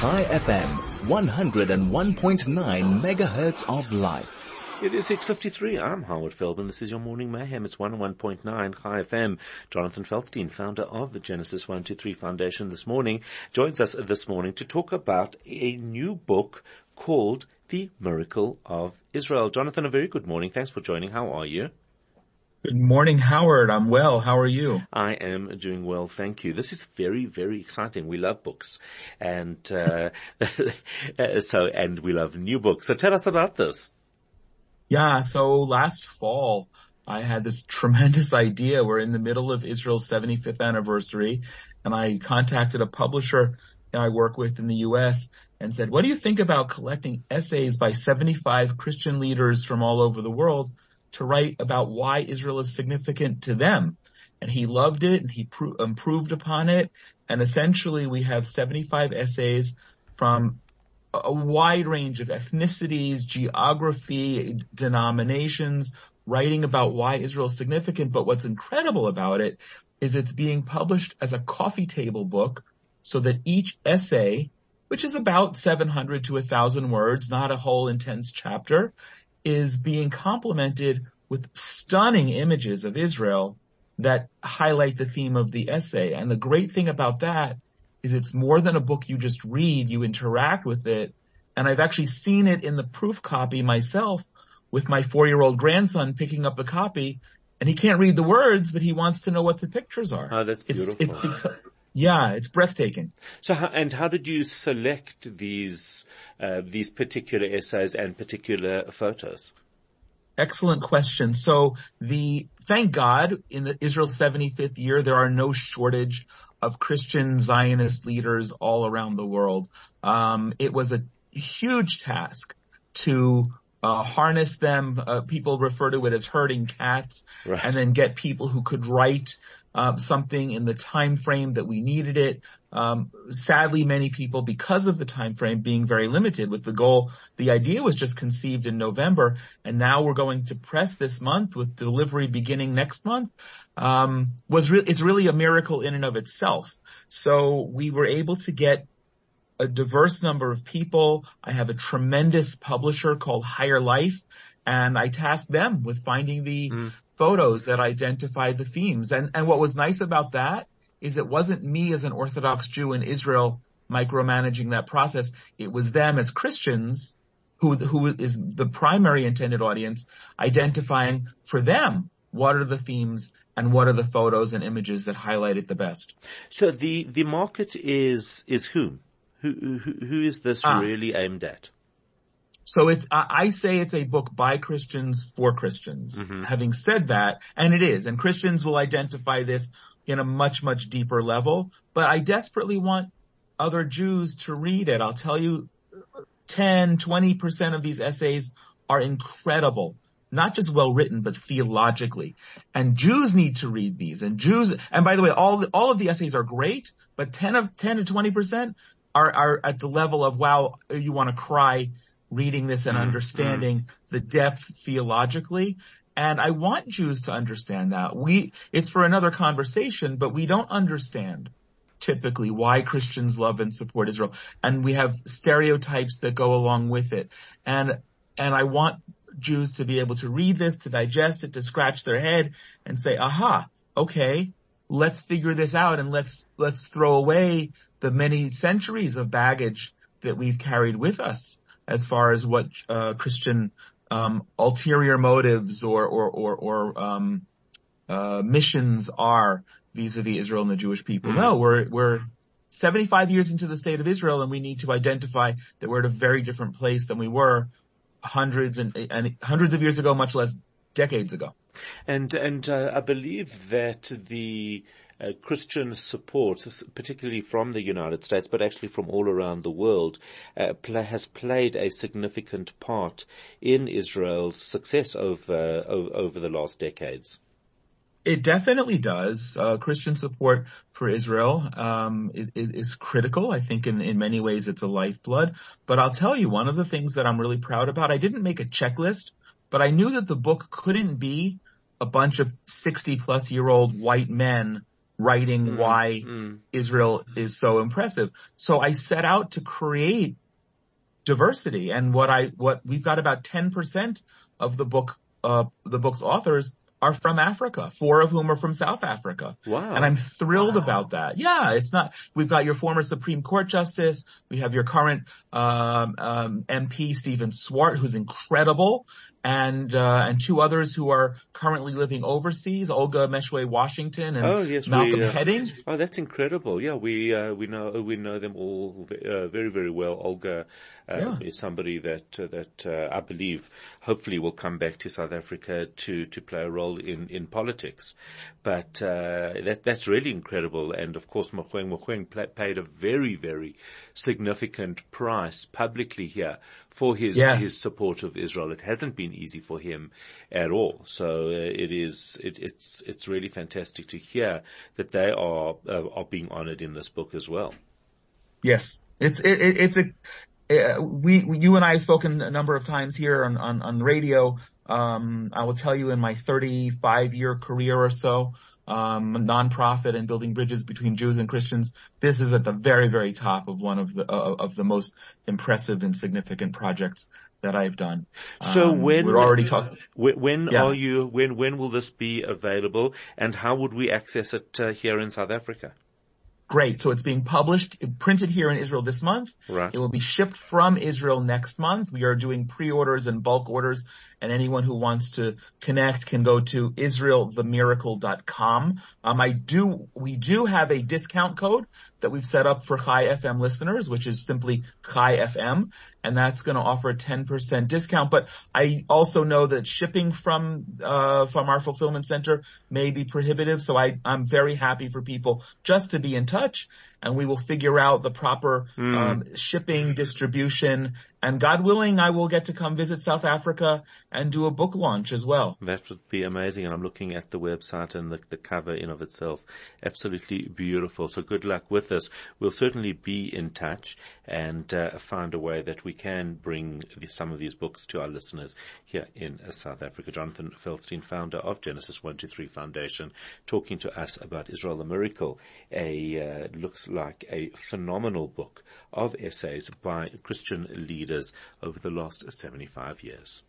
Chai FM, 101.9 megahertz of life. It is 6.53. I'm Howard Feldman. This is your Morning Mayhem. It's 101.9 Chai FM. Jonathan Feldstein, founder of the Genesis 123 Foundation this morning, joins us this morning to talk about a new book called The Miracle of Israel. Jonathan, a very good morning. Thanks for joining. How are you? Good morning, Howard. I'm well. How are you? I am doing well, thank you. This is very, very exciting. We love books, and uh, so and we love new books. So tell us about this. Yeah. So last fall, I had this tremendous idea. We're in the middle of Israel's 75th anniversary, and I contacted a publisher I work with in the U.S. and said, "What do you think about collecting essays by 75 Christian leaders from all over the world?" To write about why Israel is significant to them. And he loved it and he pro- improved upon it. And essentially we have 75 essays from a wide range of ethnicities, geography, denominations, writing about why Israel is significant. But what's incredible about it is it's being published as a coffee table book so that each essay, which is about 700 to 1000 words, not a whole intense chapter, is being complemented with stunning images of Israel that highlight the theme of the essay. And the great thing about that is it's more than a book you just read, you interact with it. And I've actually seen it in the proof copy myself with my four year old grandson picking up the copy and he can't read the words, but he wants to know what the pictures are. Oh, that's beautiful. It's, it's because, yeah, it's breathtaking. So, how, and how did you select these uh, these particular essays and particular photos? Excellent question. So, the thank God in the Israel's 75th year, there are no shortage of Christian Zionist leaders all around the world. Um, it was a huge task to uh, harness them. Uh, people refer to it as herding cats, right. and then get people who could write uh, something in the time frame that we needed it. Um, sadly, many people, because of the time frame being very limited, with the goal, the idea was just conceived in November, and now we're going to press this month with delivery beginning next month. Um, was re- it's really a miracle in and of itself. So we were able to get a diverse number of people. I have a tremendous publisher called Higher Life and I tasked them with finding the mm. photos that identified the themes. And, and what was nice about that is it wasn't me as an Orthodox Jew in Israel micromanaging that process. It was them as Christians who, who is the primary intended audience identifying for them what are the themes and what are the photos and images that highlight it the best. So the, the market is, is whom? Who, who, who is this ah. really aimed at? So it's, I say it's a book by Christians for Christians. Mm-hmm. Having said that, and it is, and Christians will identify this in a much, much deeper level, but I desperately want other Jews to read it. I'll tell you 10, 20% of these essays are incredible. Not just well written, but theologically. And Jews need to read these. And Jews, and by the way, all, the, all of the essays are great, but 10 of, 10 to 20% are, are at the level of, wow, you want to cry reading this and mm-hmm. understanding the depth theologically. And I want Jews to understand that. We, it's for another conversation, but we don't understand typically why Christians love and support Israel. And we have stereotypes that go along with it. And, and I want Jews to be able to read this, to digest it, to scratch their head and say, aha, okay, let's figure this out and let's, let's throw away the many centuries of baggage that we've carried with us as far as what uh, Christian um, ulterior motives or or or, or um, uh, missions are vis-a-vis Israel and the Jewish people. Mm-hmm. No, we're we're 75 years into the state of Israel, and we need to identify that we're at a very different place than we were hundreds and, and hundreds of years ago, much less decades ago. And and uh, I believe that the uh, Christian support, particularly from the United States, but actually from all around the world, uh, has played a significant part in Israel's success over over, over the last decades. It definitely does. Uh, Christian support for Israel um, is, is, critical. I think in, in many ways it's a lifeblood. But I'll tell you, one of the things that I'm really proud about, I didn't make a checklist, but I knew that the book couldn't be a bunch of 60 plus year old white men writing Mm, why Israel is so impressive. So I set out to create diversity and what I, what we've got about 10% of the book, uh, the book's authors are from Africa, four of whom are from South Africa. Wow. And I'm thrilled about that. Yeah, it's not, we've got your former Supreme Court Justice. We have your current, um, um, MP Stephen Swart, who's incredible. And, uh, and two others who are currently living overseas, Olga Meshoe Washington and Oh, yes, we, Malcolm uh, Hedding. Oh, that's incredible. Yeah, we uh, we know we know them all uh, very very well. Olga uh, Yeah. is somebody that uh, that uh, I believe hopefully will come back to South Africa to to play a role in in politics. But uh, that that's really incredible. And of course, Mogoeng Mogoeng paid a very very significant price publicly here for his Yes. his support of Israel. It hasn't been easy for him at all. So uh, it is it, it's it's really fantastic to hear that they are uh, are being honoured in this book as well. Yes, it's it, it, it's a uh, we, we you and I have spoken a number of times here on on, on radio. Um, I will tell you, in my 35 year career or so, um, nonprofit and building bridges between Jews and Christians, this is at the very very top of one of the uh, of the most impressive and significant projects that I've done. So Um, when we're already talking. When, when Yeah. are you? When when will this be available? And how would we access it uh, here in South Africa? Great. So it's being published, printed here in Israel this month. Right. It will be shipped from Israel next month. We are doing pre-orders and bulk orders and anyone who wants to connect can go to israelthemiracle.com. Um, I do, we do have a discount code that we've set up for Chai FM listeners, which is simply Chai FM, and that's going to offer a 10% discount. But I also know that shipping from, uh, from our fulfillment center may be prohibitive. So I, I'm very happy for people just to be in touch and we will figure out the proper, um, shipping, distribution, and God willing, I will get to come visit South Africa and do a book launch as well. That would be amazing. And I'm looking at the website and the, the cover in of itself. Absolutely beautiful. So good luck with this. We'll certainly be in touch and uh, find a way that we can bring some of these books to our listeners here in South Africa. Jonathan Feldstein, founder of Genesis 123 Foundation, talking to us about Israel the Miracle. A, uh, looks like a phenomenal book of essays by Christian leaders over the last 75 years.